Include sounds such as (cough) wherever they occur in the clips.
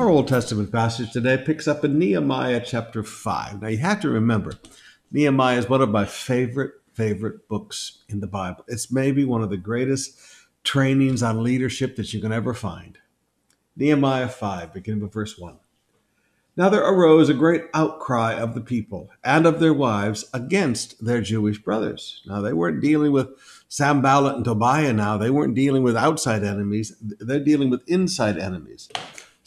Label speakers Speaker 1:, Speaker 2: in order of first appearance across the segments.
Speaker 1: Our Old Testament passage today picks up in Nehemiah chapter 5. Now, you have to remember, Nehemiah is one of my favorite, favorite books in the Bible. It's maybe one of the greatest trainings on leadership that you can ever find. Nehemiah 5, beginning with verse 1. Now there arose a great outcry of the people and of their wives against their Jewish brothers. Now they weren't dealing with Sanballat and Tobiah now. They weren't dealing with outside enemies. They're dealing with inside enemies.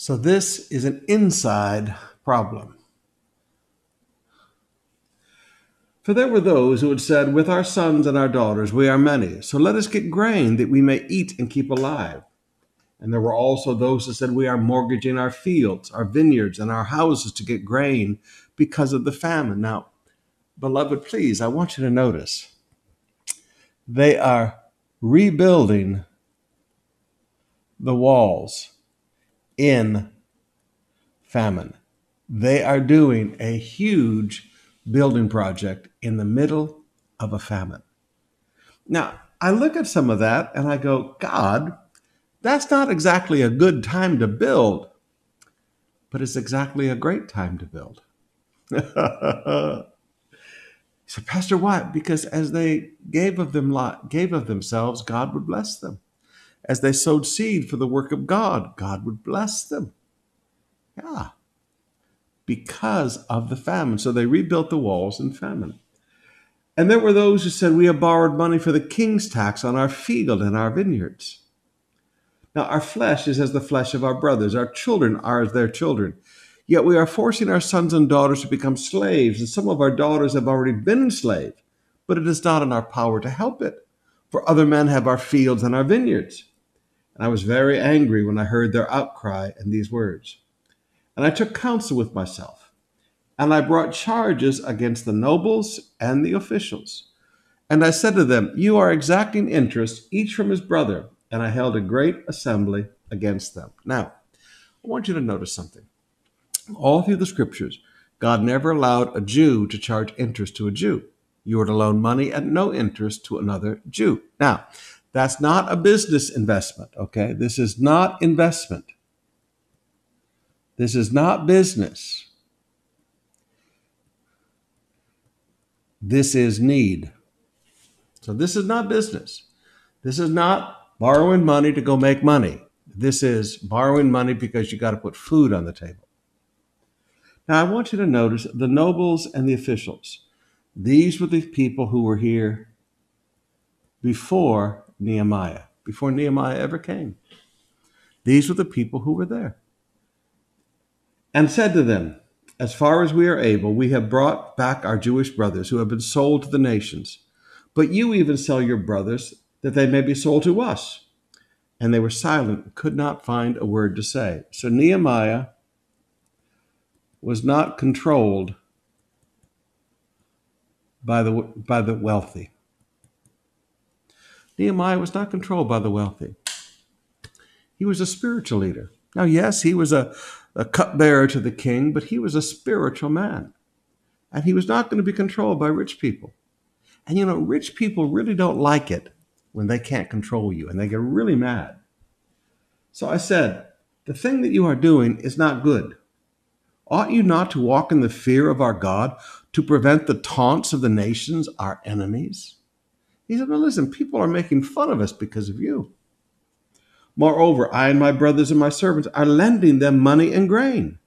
Speaker 1: So this is an inside problem. For there were those who had said, With our sons and our daughters we are many, so let us get grain that we may eat and keep alive. And there were also those who said, We are mortgaging our fields, our vineyards, and our houses to get grain because of the famine. Now, beloved, please, I want you to notice they are rebuilding the walls in famine. They are doing a huge building project in the middle of a famine. Now, I look at some of that and I go, God, that's not exactly a good time to build, but it's exactly a great time to build. (laughs) so, Pastor, why? Because as they gave of them gave of themselves, God would bless them as they sowed seed for the work of God, God would bless them. Yeah. Because of the famine. So they rebuilt the walls in famine. And there were those who said, We have borrowed money for the king's tax on our field and our vineyards. Now, our flesh is as the flesh of our brothers, our children are as their children. Yet we are forcing our sons and daughters to become slaves, and some of our daughters have already been enslaved, but it is not in our power to help it. For other men have our fields and our vineyards. And I was very angry when I heard their outcry and these words. And I took counsel with myself, and I brought charges against the nobles and the officials. And I said to them, You are exacting interest, each from his brother. And I held a great assembly against them. Now, I want you to notice something. All through the scriptures, God never allowed a Jew to charge interest to a Jew. You were to loan money at no interest to another Jew. Now, that's not a business investment, okay? This is not investment. This is not business. This is need. So this is not business. This is not borrowing money to go make money. This is borrowing money because you got to put food on the table. Now, I want you to notice the nobles and the officials. These were the people who were here before Nehemiah, before Nehemiah ever came. These were the people who were there. And said to them, As far as we are able, we have brought back our Jewish brothers who have been sold to the nations. But you even sell your brothers that they may be sold to us. And they were silent, and could not find a word to say. So Nehemiah was not controlled by the, by the wealthy. Nehemiah was not controlled by the wealthy. He was a spiritual leader. Now, yes, he was a, a cupbearer to the king, but he was a spiritual man. And he was not going to be controlled by rich people. And you know, rich people really don't like it when they can't control you and they get really mad. So I said, The thing that you are doing is not good. Ought you not to walk in the fear of our God to prevent the taunts of the nations, our enemies? He said, Well, listen, people are making fun of us because of you. Moreover, I and my brothers and my servants are lending them money and grain.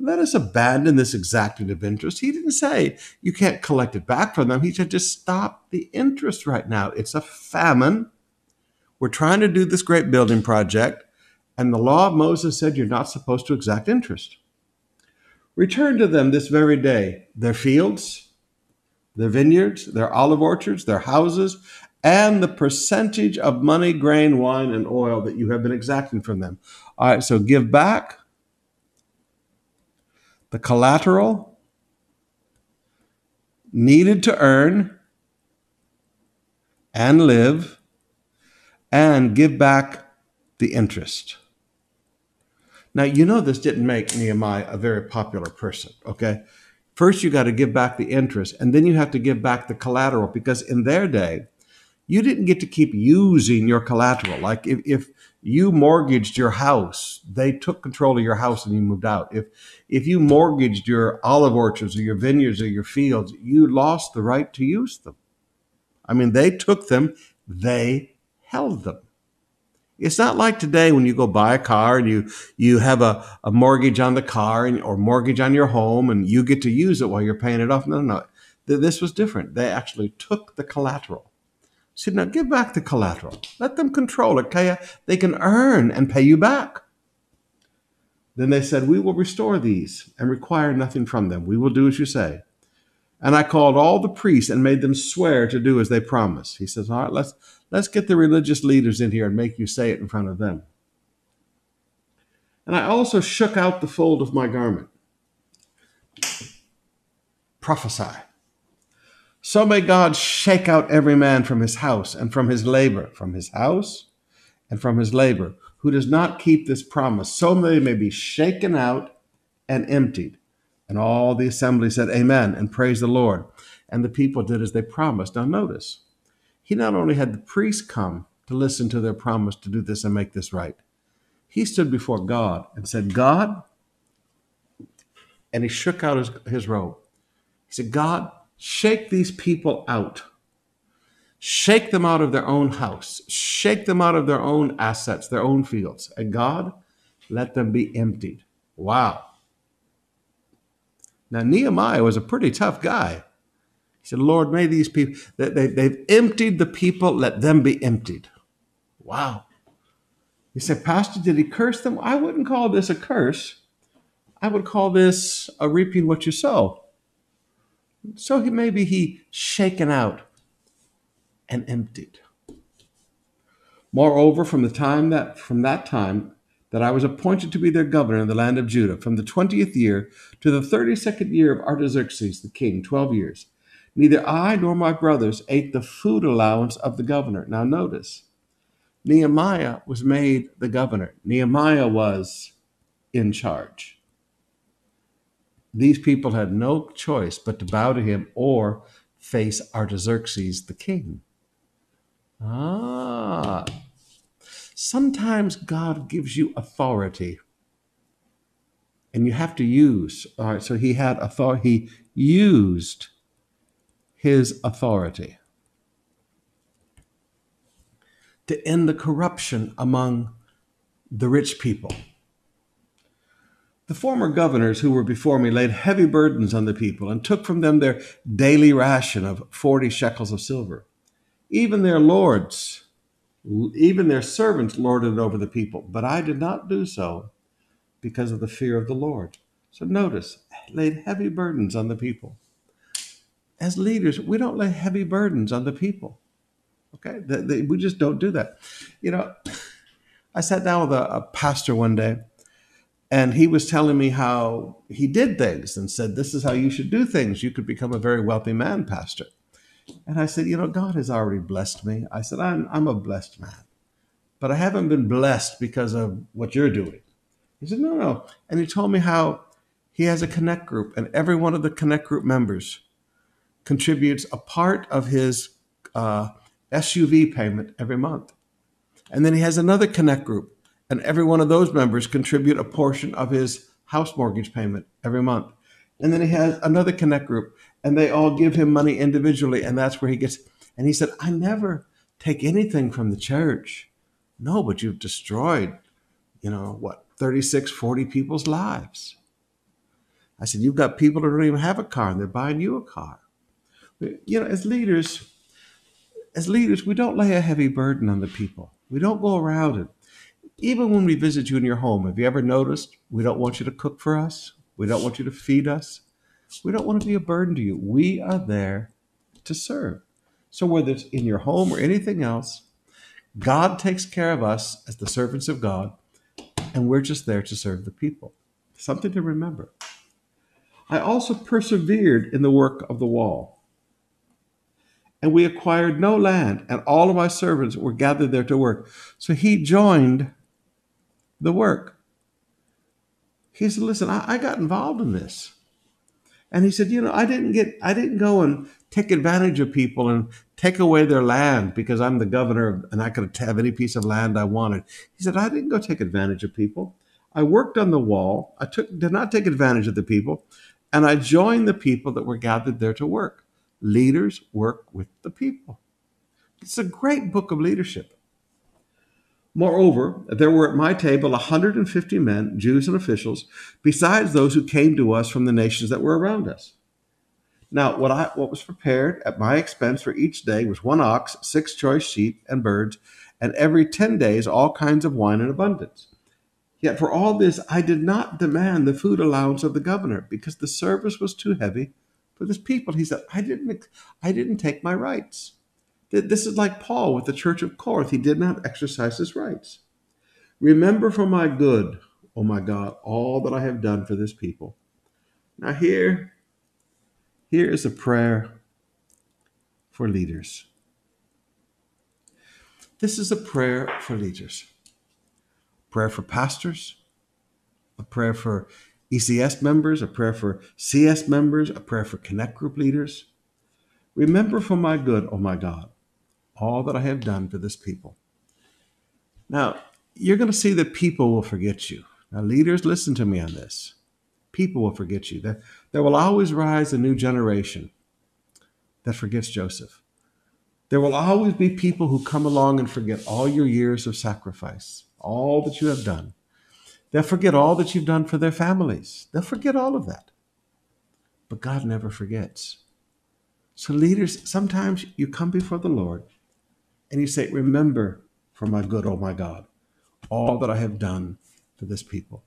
Speaker 1: Let us abandon this exacting of interest. He didn't say you can't collect it back from them. He said just stop the interest right now. It's a famine. We're trying to do this great building project, and the law of Moses said you're not supposed to exact interest. Return to them this very day their fields, their vineyards, their olive orchards, their houses, and the percentage of money, grain, wine, and oil that you have been exacting from them. All right, so give back the collateral needed to earn and live, and give back the interest. Now, you know, this didn't make Nehemiah a very popular person, okay? First, you got to give back the interest, and then you have to give back the collateral because in their day, You didn't get to keep using your collateral. Like if, if you mortgaged your house, they took control of your house and you moved out. If if you mortgaged your olive orchards or your vineyards or your fields, you lost the right to use them. I mean, they took them, they held them. It's not like today when you go buy a car and you you have a, a mortgage on the car and, or mortgage on your home and you get to use it while you're paying it off. No, no, no. This was different. They actually took the collateral. Said, now give back the collateral. Let them control it. Okay? They can earn and pay you back. Then they said, We will restore these and require nothing from them. We will do as you say. And I called all the priests and made them swear to do as they promised. He says, All right, let's let's get the religious leaders in here and make you say it in front of them. And I also shook out the fold of my garment. Prophesy. So may God shake out every man from his house and from his labor, from his house and from his labor, who does not keep this promise. So they may be shaken out and emptied. And all the assembly said, Amen, and praise the Lord. And the people did as they promised. Now, notice, he not only had the priests come to listen to their promise to do this and make this right, he stood before God and said, God, and he shook out his, his robe. He said, God, shake these people out. Shake them out of their own house. Shake them out of their own assets, their own fields. And God, let them be emptied. Wow. Now, Nehemiah was a pretty tough guy. He said, Lord, may these people, they, they, they've emptied the people, let them be emptied. Wow. He said, Pastor, did he curse them? I wouldn't call this a curse. I would call this a reaping what you sow. So he maybe he shaken out and emptied. Moreover, from the time that from that time that I was appointed to be their governor in the land of Judah, from the twentieth year to the thirty second year of Artaxerxes the king, twelve years, neither I nor my brothers ate the food allowance of the governor. Now notice, Nehemiah was made the governor. Nehemiah was in charge. These people had no choice but to bow to him or face Artaxerxes the king. Ah, sometimes God gives you authority and you have to use. All right, so he had authority, he used his authority to end the corruption among the rich people. The former governors who were before me laid heavy burdens on the people and took from them their daily ration of 40 shekels of silver. Even their lords, even their servants lorded it over the people, but I did not do so because of the fear of the Lord. So notice, laid heavy burdens on the people. As leaders, we don't lay heavy burdens on the people. Okay? We just don't do that. You know, I sat down with a, a pastor one day and he was telling me how he did things and said, This is how you should do things. You could become a very wealthy man, Pastor. And I said, You know, God has already blessed me. I said, I'm, I'm a blessed man, but I haven't been blessed because of what you're doing. He said, No, no. And he told me how he has a connect group, and every one of the connect group members contributes a part of his uh, SUV payment every month. And then he has another connect group and every one of those members contribute a portion of his house mortgage payment every month. And then he has another connect group and they all give him money individually and that's where he gets and he said, "I never take anything from the church." No, but you've destroyed, you know, what, 36, 40 people's lives. I said, You've got people that don't even have a car and they're buying you a car. You know, as leaders, as leaders, we don't lay a heavy burden on the people. We don't go around it even when we visit you in your home, have you ever noticed we don't want you to cook for us? We don't want you to feed us. We don't want to be a burden to you. We are there to serve. So, whether it's in your home or anything else, God takes care of us as the servants of God, and we're just there to serve the people. Something to remember. I also persevered in the work of the wall. And we acquired no land, and all of my servants were gathered there to work. So he joined the work. He said, Listen, I, I got involved in this. And he said, you know, I didn't get, I didn't go and take advantage of people and take away their land because I'm the governor and I could have any piece of land I wanted. He said, I didn't go take advantage of people. I worked on the wall. I took, did not take advantage of the people, and I joined the people that were gathered there to work. Leaders work with the people. It's a great book of leadership. Moreover, there were at my table 150 men, Jews and officials, besides those who came to us from the nations that were around us. Now, what, I, what was prepared at my expense for each day was one ox, six choice sheep and birds, and every 10 days all kinds of wine in abundance. Yet for all this, I did not demand the food allowance of the governor because the service was too heavy for this people. He said, I didn't, I didn't take my rights. This is like Paul with the church of Corinth. He did not exercise his rights. Remember for my good, oh my God, all that I have done for this people. Now here, here is a prayer for leaders. This is a prayer for leaders. Prayer for pastors, a prayer for ECS members, a prayer for CS members, a prayer for Connect Group leaders. Remember for my good, oh my God, all that I have done for this people. Now, you're going to see that people will forget you. Now, leaders, listen to me on this. People will forget you. There, there will always rise a new generation that forgets Joseph. There will always be people who come along and forget all your years of sacrifice, all that you have done. They'll forget all that you've done for their families. They'll forget all of that. But God never forgets. So, leaders, sometimes you come before the Lord and you say, Remember for my good, oh my God, all that I have done for this people.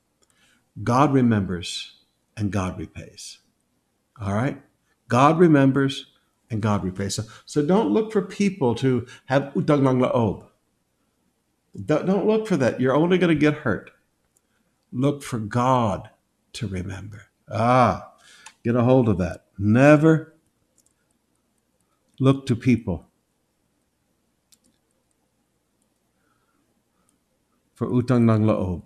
Speaker 1: God remembers and God repays. All right? God remembers and God repays. So, so don't look for people to have utang ng loob. Don't look for that. You're only going to get hurt. Look for God to remember. Ah, get a hold of that. Never look to people for utang ng loob.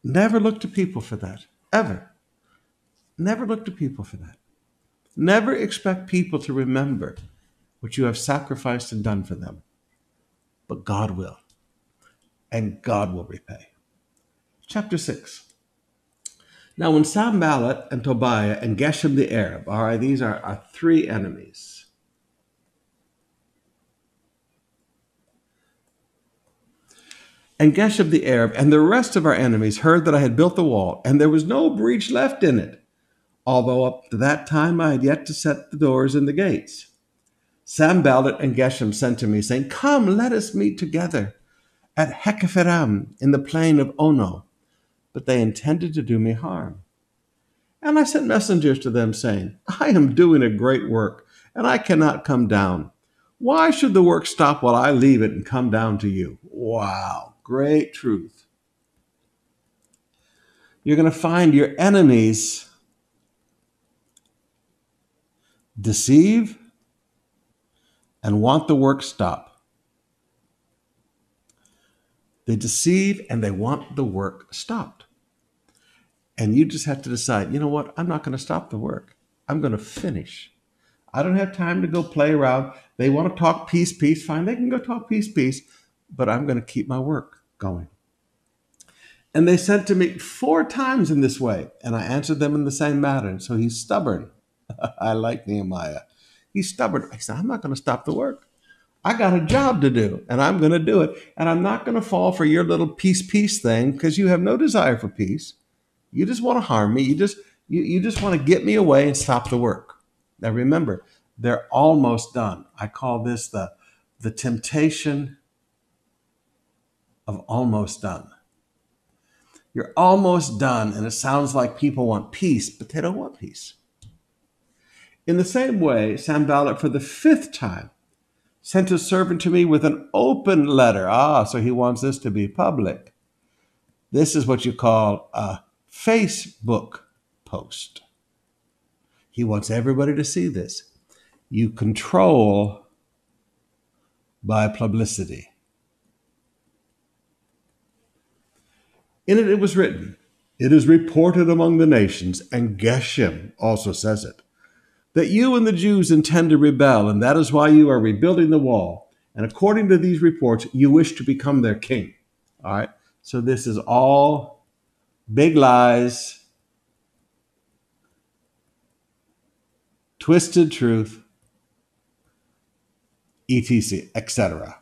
Speaker 1: Never look to people for that, ever. Never look to people for that. Never expect people to remember what you have sacrificed and done for them. But God will, and God will repay. Chapter 6. Now, when Sanballat and Tobiah and Geshem the Arab, all right, these are our three enemies, And Geshem the Arab and the rest of our enemies heard that I had built the wall, and there was no breach left in it, although up to that time I had yet to set the doors and the gates. Sanballat and Geshem sent to me, saying, Come, let us meet together at Hakkephirim in the plain of Ono. But they intended to do me harm. And I sent messengers to them, saying, I am doing a great work, and I cannot come down. Why should the work stop while I leave it and come down to you? Wow. Great truth. You're going to find your enemies deceive and want the work stop. They deceive and they want the work stopped. And you just have to decide, you know what? I'm not going to stop the work. I'm going to finish. I don't have time to go play around. They want to talk peace, peace. Fine, they can go talk peace, peace but I'm going to keep my work going. And they sent to me four times in this way, and I answered them in the same manner. So he's stubborn. (laughs) I like Nehemiah. He's stubborn. I said, I'm not going to stop the work. I got a job to do, and I'm going to do it. And I'm not going to fall for your little peace, peace thing because you have no desire for peace. You just want to harm me. You just you, you just want to get me away and stop the work. Now remember, they're almost done. I call this the the temptation of almost done. You're almost done, and it sounds like people want peace, but they don't want peace. In the same way, Sanballat, for the fifth time, sent a servant to me with an open letter. Ah, so he wants this to be public. This is what you call a Facebook post. He wants everybody to see this. You control by publicity. In it, it was written, It is reported among the nations, and Geshem also says it, that you and the Jews intend to rebel, and that is why you are rebuilding the wall. And according to these reports, you wish to become their king. All right. So this is all big lies, twisted truth, etc., etc.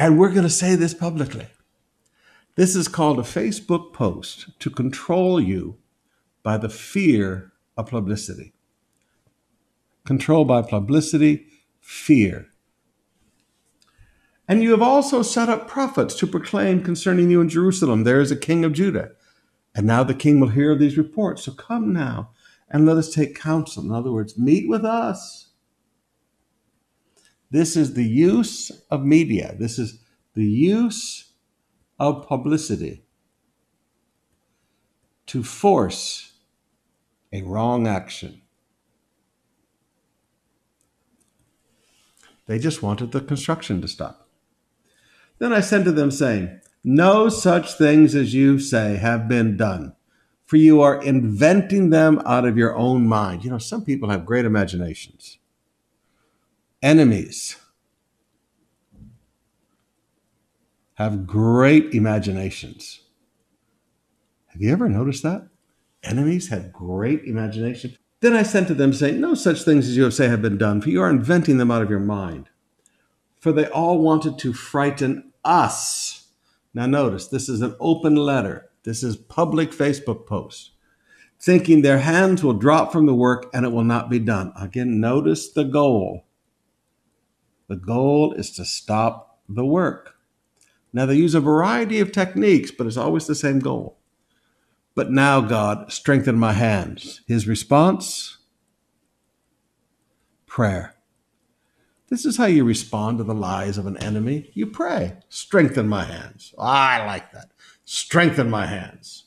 Speaker 1: And we're going to say this publicly. This is called a Facebook post to control you by the fear of publicity. Control by publicity, fear. And you have also set up prophets to proclaim concerning you in Jerusalem, there is a king of Judah. And now the king will hear of these reports. So come now and let us take counsel. In other words, meet with us. This is the use of media. This is the use of publicity to force a wrong action. They just wanted the construction to stop. Then I said to them, saying, No such things as you say have been done, for you are inventing them out of your own mind. You know, some people have great imaginations. Enemies have great imaginations. Have you ever noticed that? Enemies have great imagination. Then I sent to them, saying, No such things as you have say have been done, for you are inventing them out of your mind. For they all wanted to frighten us. Now, notice this is an open letter, this is public Facebook post, thinking their hands will drop from the work and it will not be done. Again, notice the goal. The goal is to stop the work. Now, they use a variety of techniques, but it's always the same goal. But now, God, strengthen my hands. His response? Prayer. This is how you respond to the lies of an enemy. You pray, strengthen my hands. Oh, I like that. Strengthen my hands.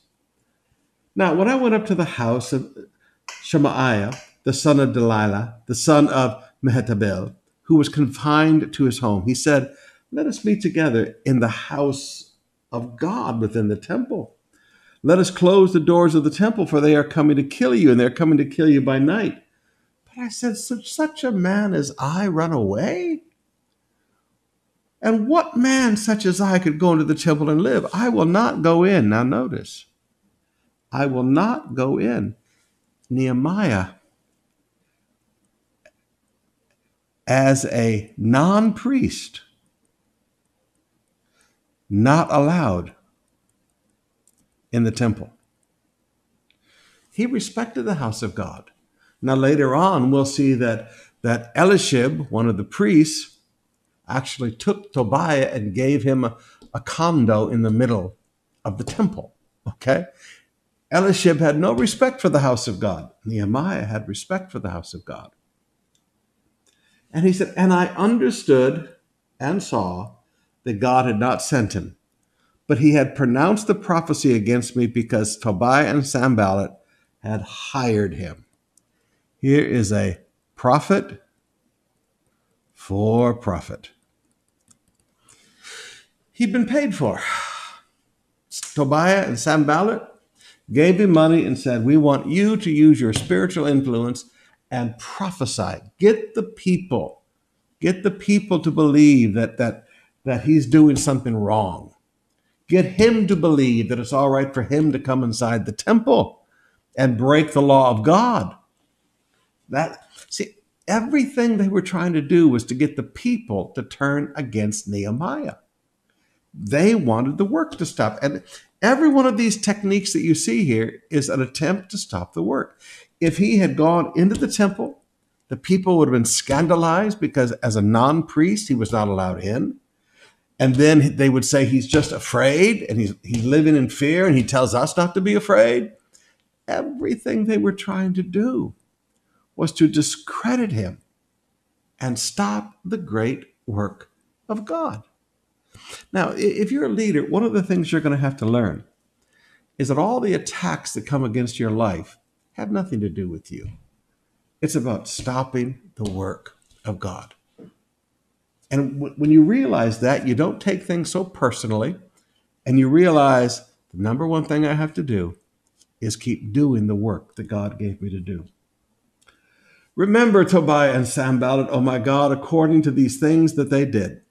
Speaker 1: Now, when I went up to the house of Shemaiah, the son of Delaiah, the son of Mehetabel, who was confined to his home, he said, let us meet together in the house of God within the temple. Let us close the doors of the temple, for they are coming to kill you, and they're coming to kill you by night. But I said, Such, such a man as I run away? And what man such as I could go into the temple and live? I will not go in. Now, notice, I will not go in. Nehemiah, as a non priest, not allowed in the temple. He respected the house of God. Now, later on, we'll see that, that Eliashib, one of the priests, actually took Tobiah and gave him a, a condo in the middle of the temple. Okay? Eliashib had no respect for the house of God. Nehemiah had respect for the house of God. And he said, And I understood and saw that God had not sent him. But he had pronounced the prophecy against me because Tobiah and Sanballat had hired him. Here is a prophet for profit. He'd been paid for. Tobiah and Sanballat gave him money and said, We want you to use your spiritual influence and prophesy. Get the people, get the people to believe that, that that he's doing something wrong. Get him to believe that it's all right for him to come inside the temple and break the law of God. That see, everything they were trying to do was to get the people to turn against Nehemiah. They wanted the work to stop. And every one of these techniques that you see here is an attempt to stop the work. If he had gone into the temple, the people would have been scandalized because as a non priest, he was not allowed in. And then they would say he's just afraid and he's he's living in fear and he tells us not to be afraid. Everything they were trying to do was to discredit him and stop the great work of God. Now if you're a leader one of the things you're going to have to learn is that all the attacks that come against your life have nothing to do with you it's about stopping the work of God and w- when you realize that, you don't take things so personally And you realize the number one thing I have to do is keep doing the work that God gave me to do. Remember Tobiah and Sanballat, oh my God, according to these things that they did.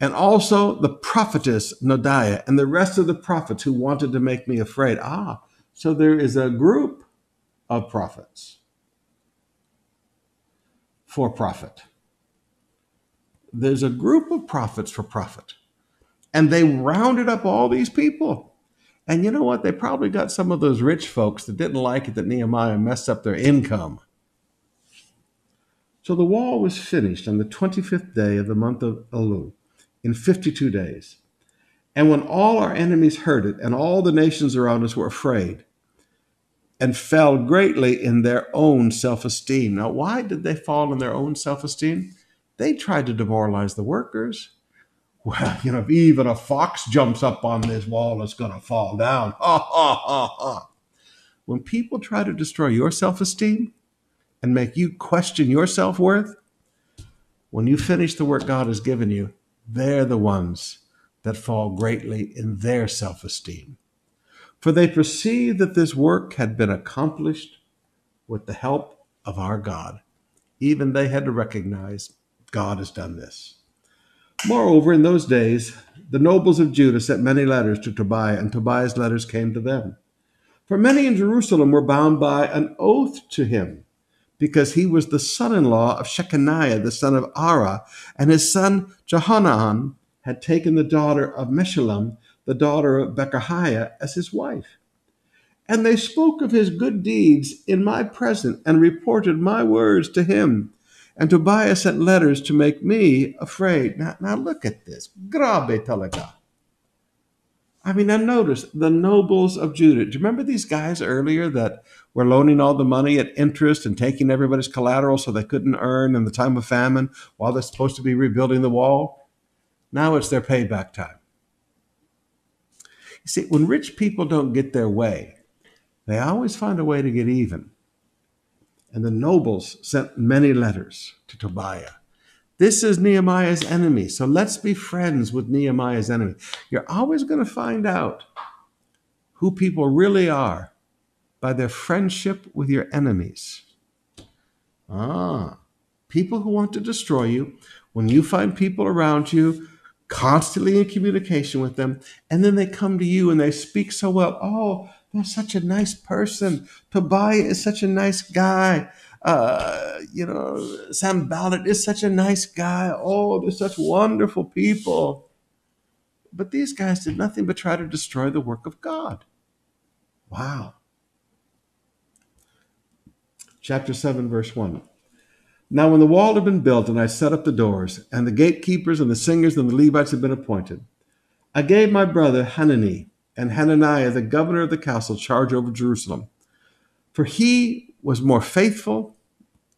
Speaker 1: And also the prophetess Noadiah and the rest of the prophets who wanted to make me afraid. Ah, so there is a group of prophets for profit. There's a group of prophets for profit. And they rounded up all these people. And you know what? They probably got some of those rich folks that didn't like it that Nehemiah messed up their income. So the wall was finished on the 25th day of the month of Elul in 52 days. And when all our enemies heard it, and all the nations around us were afraid and fell greatly in their own self esteem. Now, why did they fall in their own self esteem? They tried to demoralize the workers. Well, (laughs) you know, if even a fox jumps up on this wall, it's going to fall down. (laughs) Ha, ha, ha, ha. When people try to destroy your self esteem, and make you question your self worth, when you finish the work God has given you, they're the ones that fall greatly in their self esteem. For they perceived that this work had been accomplished with the help of our God. Even they had to recognize God has done this. Moreover, in those days, the nobles of Judah sent many letters to Tobiah, and Tobiah's letters came to them. For many in Jerusalem were bound by an oath to him because he was the son in law of Shechaniah, the son of Arah, and his son Johanan had taken the daughter of Meshullam, the daughter of Berechiah, as his wife. And they spoke of his good deeds in my presence and reported my words to him. And Tobiah sent letters to make me afraid. Now, now look at this. Grabe talaga. I mean, now notice the nobles of Judah. Do you remember these guys earlier that were loaning all the money at interest and taking everybody's collateral so they couldn't earn in the time of famine while they're supposed to be rebuilding the wall? Now it's their payback time. You see, when rich people don't get their way, they always find a way to get even. And the nobles sent many letters to Tobiah this is Nehemiah's enemy. So let's be friends with Nehemiah's enemy. You're always going to find out who people really are by their friendship with your enemies. Ah, people who want to destroy you, when you find people around you constantly in communication with them, and then they come to you and they speak so well. Oh, they're such a nice person. Tobiah is such a nice guy uh, you know, Sanballat is such a nice guy. Oh, they're such wonderful people. But these guys did nothing but try to destroy the work of God. Wow. Chapter 7, verse 1. Now, when the wall had been built, and I set up the doors, and the gatekeepers and the singers and the Levites had been appointed, I gave my brother Hanani and Hananiah, the governor of the castle, charge over Jerusalem. For he was more faithful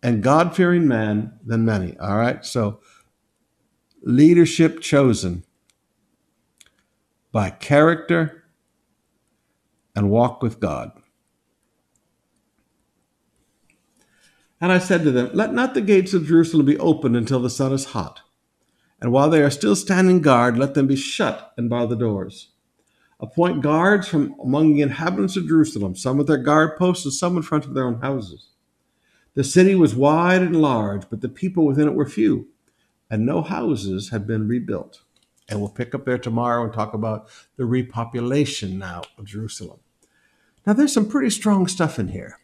Speaker 1: and God fearing man than many. All right. So, leadership chosen by character and walk with God. And I said to them, Let not the gates of Jerusalem be opened until the sun is hot. And while they are still standing guard, let them be shut and bar the doors. Appoint guards from among the inhabitants of Jerusalem, some with their guard posts and some in front of their own houses. The city was wide and large, but the people within it were few, and no houses had been rebuilt. And we'll pick up there tomorrow and talk about the repopulation now of Jerusalem. Now, there's some pretty strong stuff in here.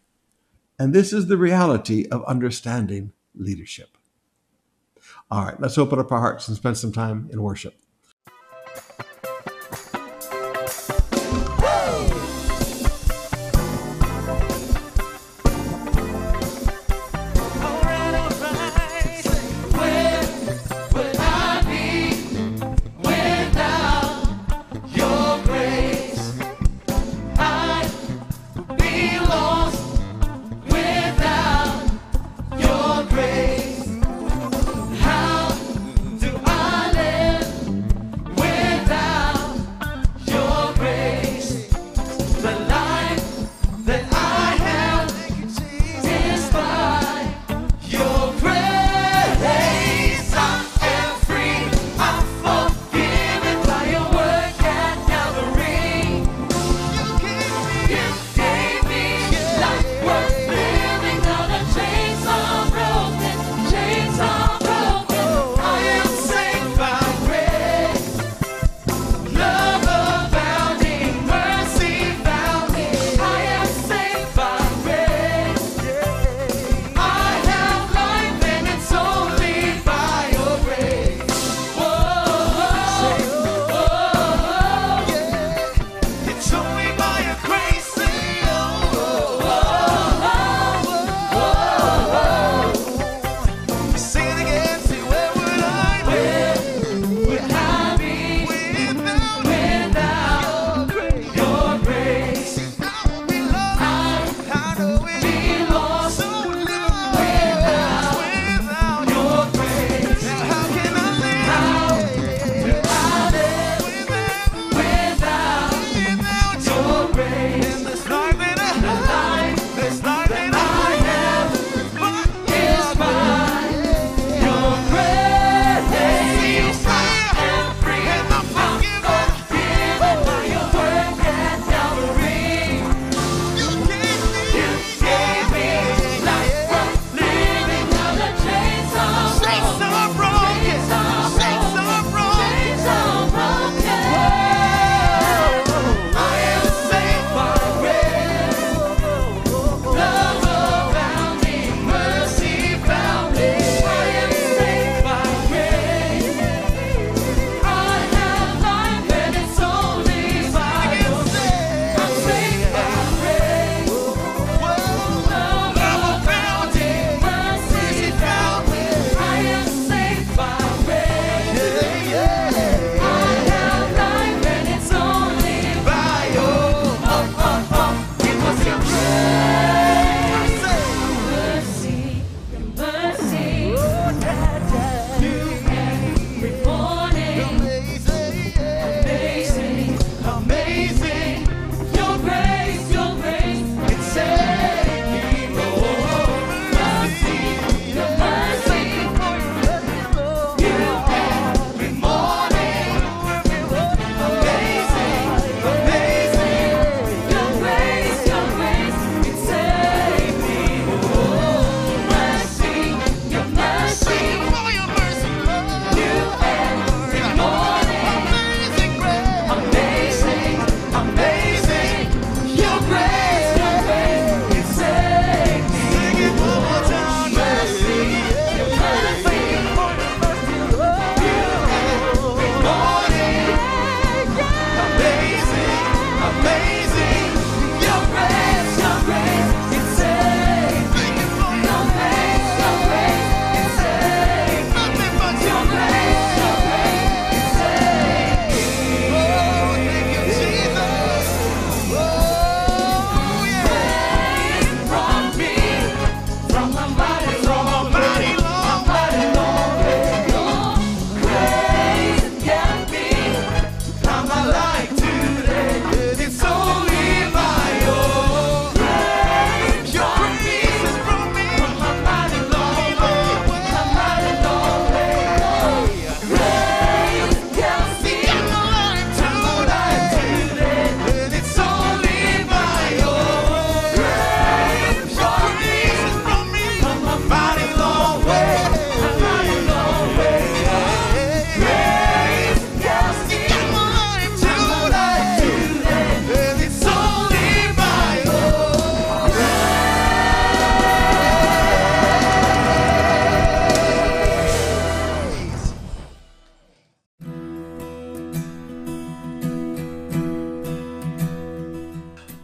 Speaker 1: And this is the reality of understanding leadership. All right, let's open up our hearts and spend some time in worship.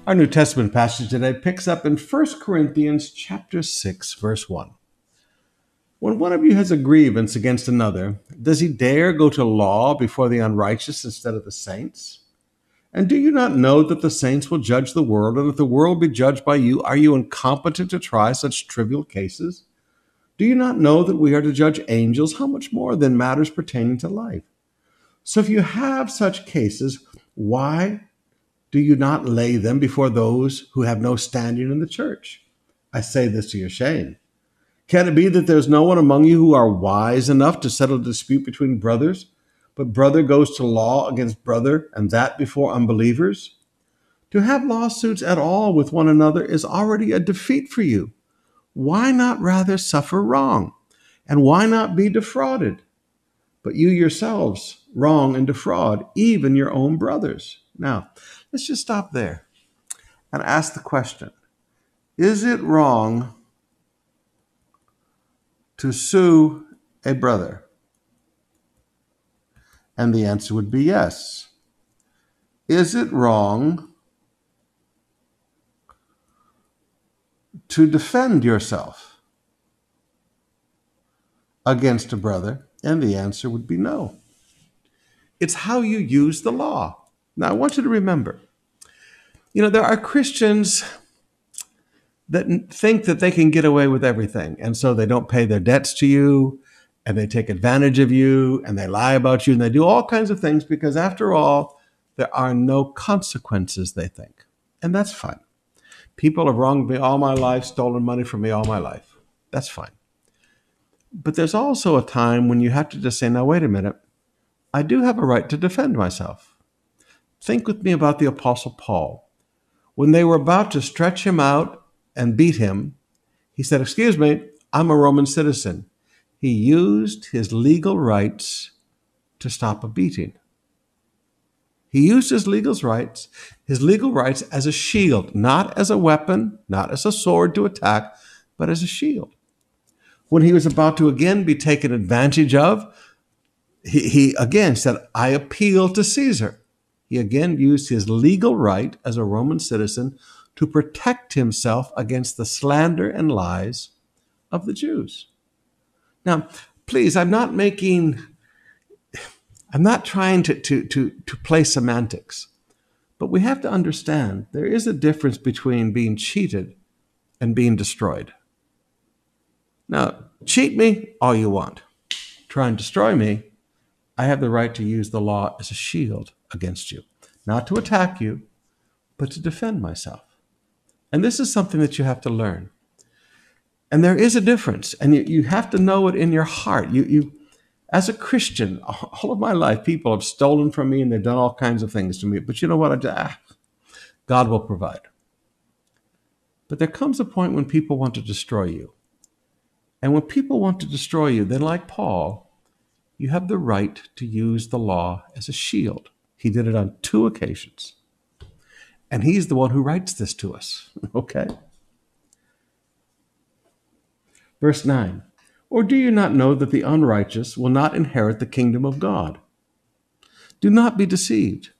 Speaker 1: Our New Testament passage today picks up in 1 Corinthians chapter 6 verse 1. When one of you has a grievance against another, does he dare go to law before the unrighteous instead of the saints? And do you not know that the saints will judge the world, and if the world be judged by you, are you incompetent to try such trivial cases? Do you not know that we are to judge angels? How much more than matters pertaining to life? So if you have such cases, why do you not lay them before those who have no standing in the church? I say this to your shame. Can it be that there's no one among you who are wise enough to settle a dispute between brothers, but brother goes to law against brother, and that before unbelievers? To have lawsuits at all with one another is already a defeat for you. Why not rather suffer wrong? And why not be defrauded? But you yourselves wrong and defraud even your own brothers. Now, let's just stop there and ask the question Is it wrong to sue a brother? And the answer would be yes. Is it wrong to defend yourself against a brother? And the answer would be no. It's how you use the law. Now, I want you to remember you know, there are Christians that think that they can get away with everything. And so they don't pay their debts to you and they take advantage of you and they lie about you and they do all kinds of things because, after all, there are no consequences, they think. And that's fine. People have wronged me all my life, stolen money from me all my life. That's fine. But there's also a time when you have to just say, now, wait a minute. I do have a right to defend myself. Think with me about the Apostle Paul. When they were about to stretch him out and beat him, he said, Excuse me, I'm a Roman citizen. He used his legal rights to stop a beating. He used his legal rights, his legal rights as a shield, not as a weapon, not as a sword to attack, but as a shield. When he was about to again be taken advantage of, he, he again said, I appeal to Caesar. He again used his legal right as a Roman citizen to protect himself against the slander and lies of the Jews. Now, please, I'm not making, I'm not trying to, to, to, to play semantics, but we have to understand there is a difference between being cheated and being destroyed. Now, cheat me all you want. Try and destroy me, I have the right to use the law as a shield against you, not to attack you, but to defend myself. And this is something that you have to learn. And there is a difference, and you, you have to know it in your heart. You, you, as a Christian, (laughs) all of my life, people have stolen from me and they've done all kinds of things to me. But you know what? Ah, God will provide. But there comes a point when people want to destroy you. And when people want to destroy you, then, like Paul, you have the right to use the law as a shield. He did it on two occasions. And he's the one who writes this to us. (laughs) okay? Verse 9 Or do you not know that the unrighteous will not inherit the kingdom of God? Do not be deceived.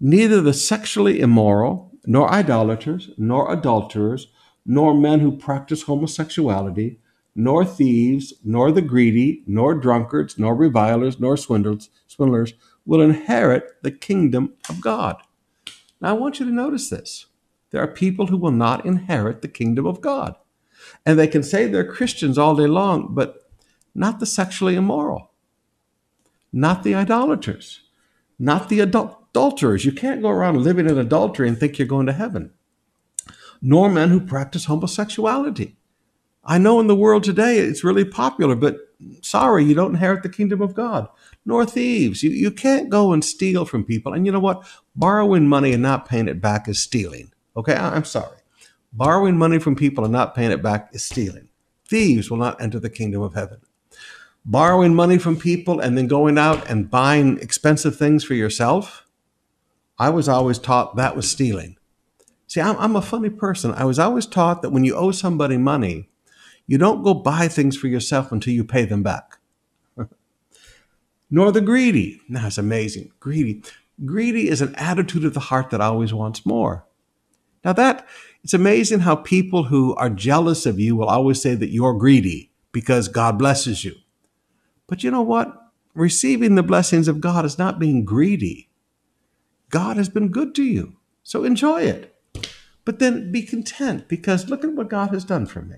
Speaker 1: Neither the sexually immoral, nor idolaters, nor adulterers, nor men who practice homosexuality, nor thieves, nor the greedy, nor drunkards, nor revilers, nor swindlers, swindlers will inherit the kingdom of God. Now, I want you to notice this. There are people who will not inherit the kingdom of God. And they can say they're Christians all day long, but not the sexually immoral, not the idolaters, not the adulterers. You can't go around living in adultery and think you're going to heaven, nor men who practice homosexuality I know in the world today it's really popular, but sorry, you don't inherit the kingdom of God. Nor thieves. You, you can't go and steal from people. And you know what? Borrowing money and not paying it back is stealing. Okay, I'm sorry. Borrowing money from people and not paying it back is stealing. Thieves will not enter the kingdom of heaven. Borrowing money from people and then going out and buying expensive things for yourself, I was always taught that was stealing. See, I'm, I'm a funny person. I was always taught that when you owe somebody money, you don't go buy things for yourself until you pay them back. Nor the greedy. Now it's amazing. Greedy. Greedy is an attitude of the heart that always wants more. Now, that it's amazing how people who are jealous of you will always say that you're greedy because God blesses you. But you know what? Receiving the blessings of God is not being greedy. God has been good to you. So enjoy it. But then be content because look at what God has done for me.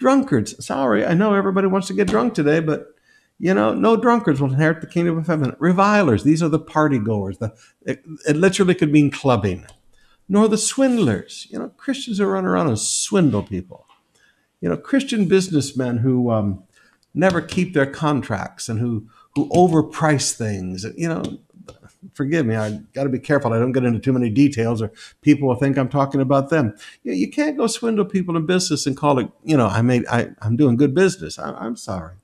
Speaker 1: Drunkards, sorry, I know everybody wants to get drunk today, but you know, no drunkards will inherit the kingdom of heaven. Revilers, these are the party goers. The, it, it literally could mean clubbing. Nor the swindlers. You know, Christians who run around and swindle people. You know, Christian businessmen who um, never keep their contracts and who who overprice things. You know, forgive me, I got to be careful. I don't get into too many details, or people will think I'm talking about them. You, you can't go swindle people in business and call it, you know, I made, I, I'm doing good business. I, I'm sorry.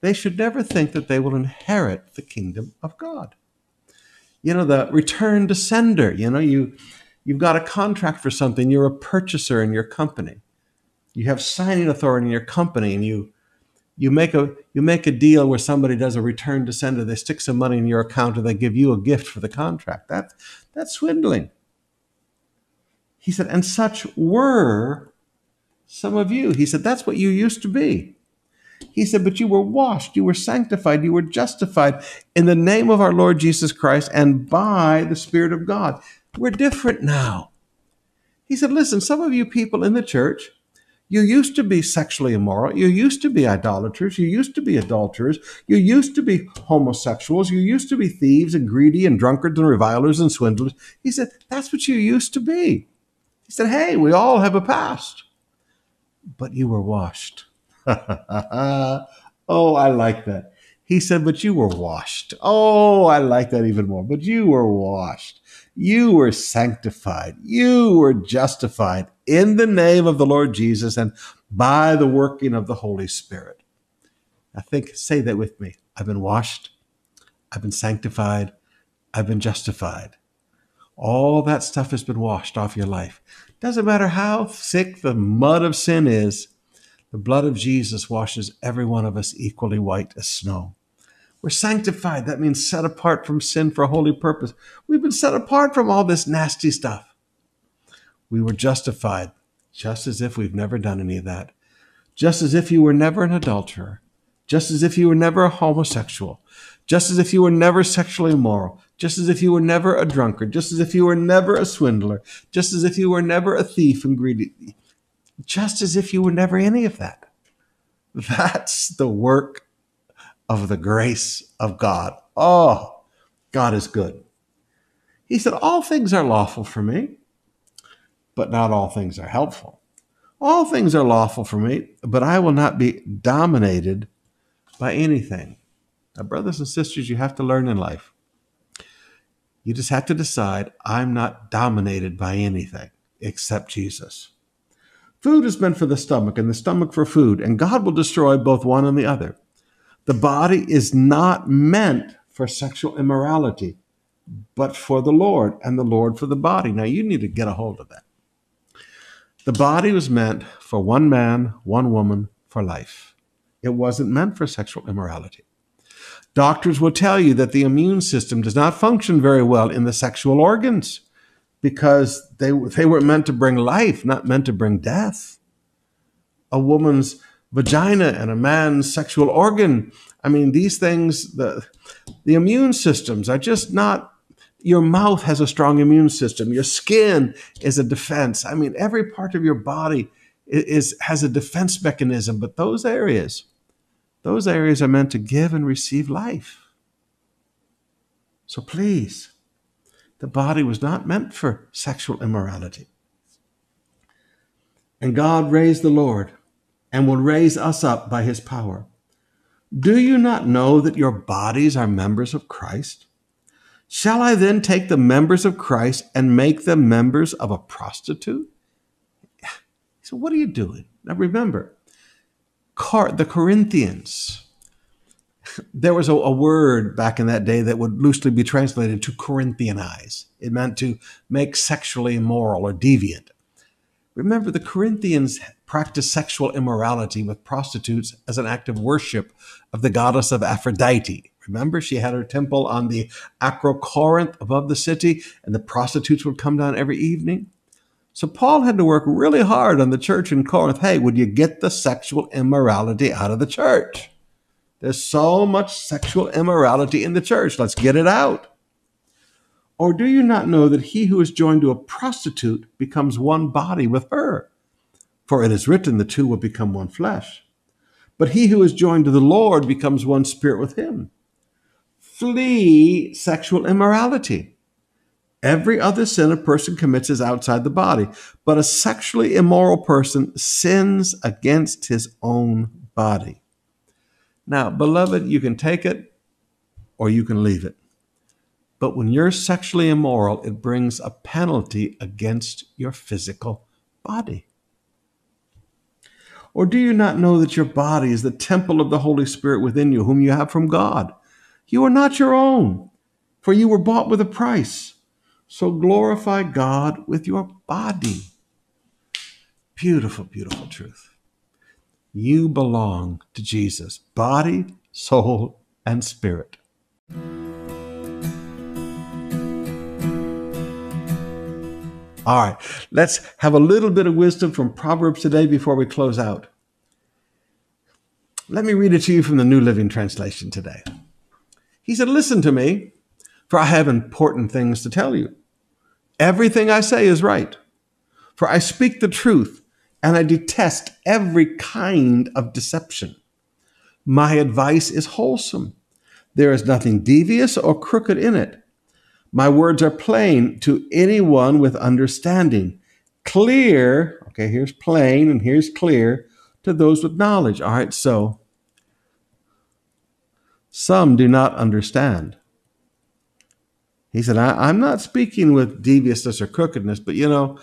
Speaker 1: They should never think that they will inherit the kingdom of God. You know, the return to sender. You know, you you've got a contract for something. You're a purchaser in your company. You have signing authority in your company, and you you make a you make a deal where somebody does a return to sender they stick some money in your account or they give you a gift for the contract. That that's swindling. He said and such were some of you. He said that's what you used to be. He said but you were washed you were sanctified you were justified in the name of our lord jesus christ and by the spirit of god. We're different now. He said listen some of you people in the church you used to be sexually immoral. You used to be idolaters. You used to be adulterers. You used to be homosexuals. You used to be thieves and greedy and drunkards and revilers and swindlers. He said, That's what you used to be. He said, Hey, we all have a past, but you were washed. (laughs) oh, I like that. He said, But you were washed. Oh, I like that even more. But you were washed. You were sanctified. You were justified in the name of the Lord Jesus and by the working of the Holy Spirit. I think, say that with me. I've been washed. I've been sanctified. I've been justified. All that stuff has been washed off your life. Doesn't matter how thick the mud of sin is, the blood of Jesus washes every one of us equally white as snow. We're sanctified. That means set apart from sin for a holy purpose. We've been set apart from all this nasty stuff. We were justified, just as if we've never done any of that. Just as if you were never an adulterer. Just as if you were never a homosexual. Just as if you were never sexually immoral. Just as if you were never a drunkard. Just as if you were never a swindler. Just as if you were never a thief and greedy. Just as if you were never any of that. That's the work of the grace of God. Oh, God is good. He said, All things are lawful for me, but not all things are helpful. All things are lawful for me, but I will not be dominated by anything. Now, brothers and sisters, you have to learn in life. You just have to decide I'm not dominated by anything except Jesus. Food is meant for the stomach, and the stomach for food, and God will destroy both one and the other. The body is not meant for sexual immorality, but for the Lord, and the Lord for the body. Now, you need to get a hold of that. The body was meant for one man, one woman, for life. It wasn't meant for sexual immorality. Doctors will tell you that the immune system does not function very well in the sexual organs because they, they were meant to bring life, not meant to bring death. A woman's vagina and a man's sexual organ. I mean, these things, the, the immune systems are just not. Your mouth has a strong immune system. Your skin is a defense. I mean, every part of your body is, is has a defense mechanism. But those areas, those areas are meant to give and receive life. So please, the body was not meant for sexual immorality. And God raised the Lord and will raise us up by his power. Do you not know that your bodies are members of Christ? Shall I then take the members of Christ and make them members of a prostitute? So, what are you doing? Now, remember, the Corinthians, there was a, a, word back in that day that would loosely be translated to Corinthianize. It meant to make sexually immoral or deviant. Remember, the Corinthians practiced sexual immorality with prostitutes as an act of worship of the goddess of Aphrodite. Remember, she had her temple on the Acrocorinth above the city, and the prostitutes would come down every evening. So Paul had to work really hard on the church in Corinth. Hey, would you get the sexual immorality out of the church? There's so much sexual immorality in the church. Let's get it out. Or do you not know that he who is joined to a prostitute becomes one body with her? For it is written, the two will become one flesh. But he who is joined to the Lord becomes one spirit with him. Flee sexual immorality. Every other sin a person commits is outside the body, but a sexually immoral person sins against his own body. Now, beloved, you can take it or you can leave it. But when you're sexually immoral, it brings a penalty against your physical body. Or do you not know that your body is the temple of the Holy Spirit within you, whom you have from God? You are not your own, for you were bought with a price. So glorify God with your body. Beautiful, beautiful truth. You belong to Jesus, body, soul, and spirit. All right, let's have a little bit of wisdom from Proverbs today before we close out. Let me read it to you from the New Living Translation today. He said, Listen to me, for I have important things to tell you. Everything I say is right, for I speak the truth, and I detest every kind of deception. My advice is wholesome. There is nothing devious or crooked in it. My words are plain to anyone with understanding, clear, okay, here's plain and here's clear to those with knowledge. All right, so some do not understand. He said, I, am not speaking with deviousness or crookedness, but you know,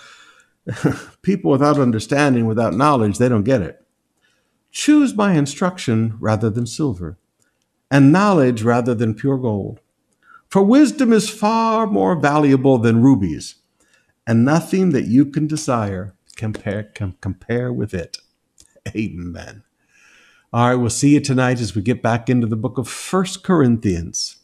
Speaker 1: (laughs) people without understanding, without knowledge, they don't get it. Choose my instruction rather than silver, and knowledge rather than pure gold. For wisdom is far more valuable than rubies, and nothing that you can desire compare, can compare with it. Amen. All right, we'll see you tonight as we get back into the book of First Corinthians.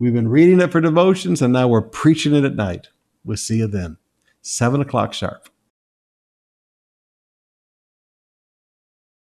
Speaker 1: We've been reading it for devotions, and now we're preaching it at night. We'll see you then, 7 o'clock sharp.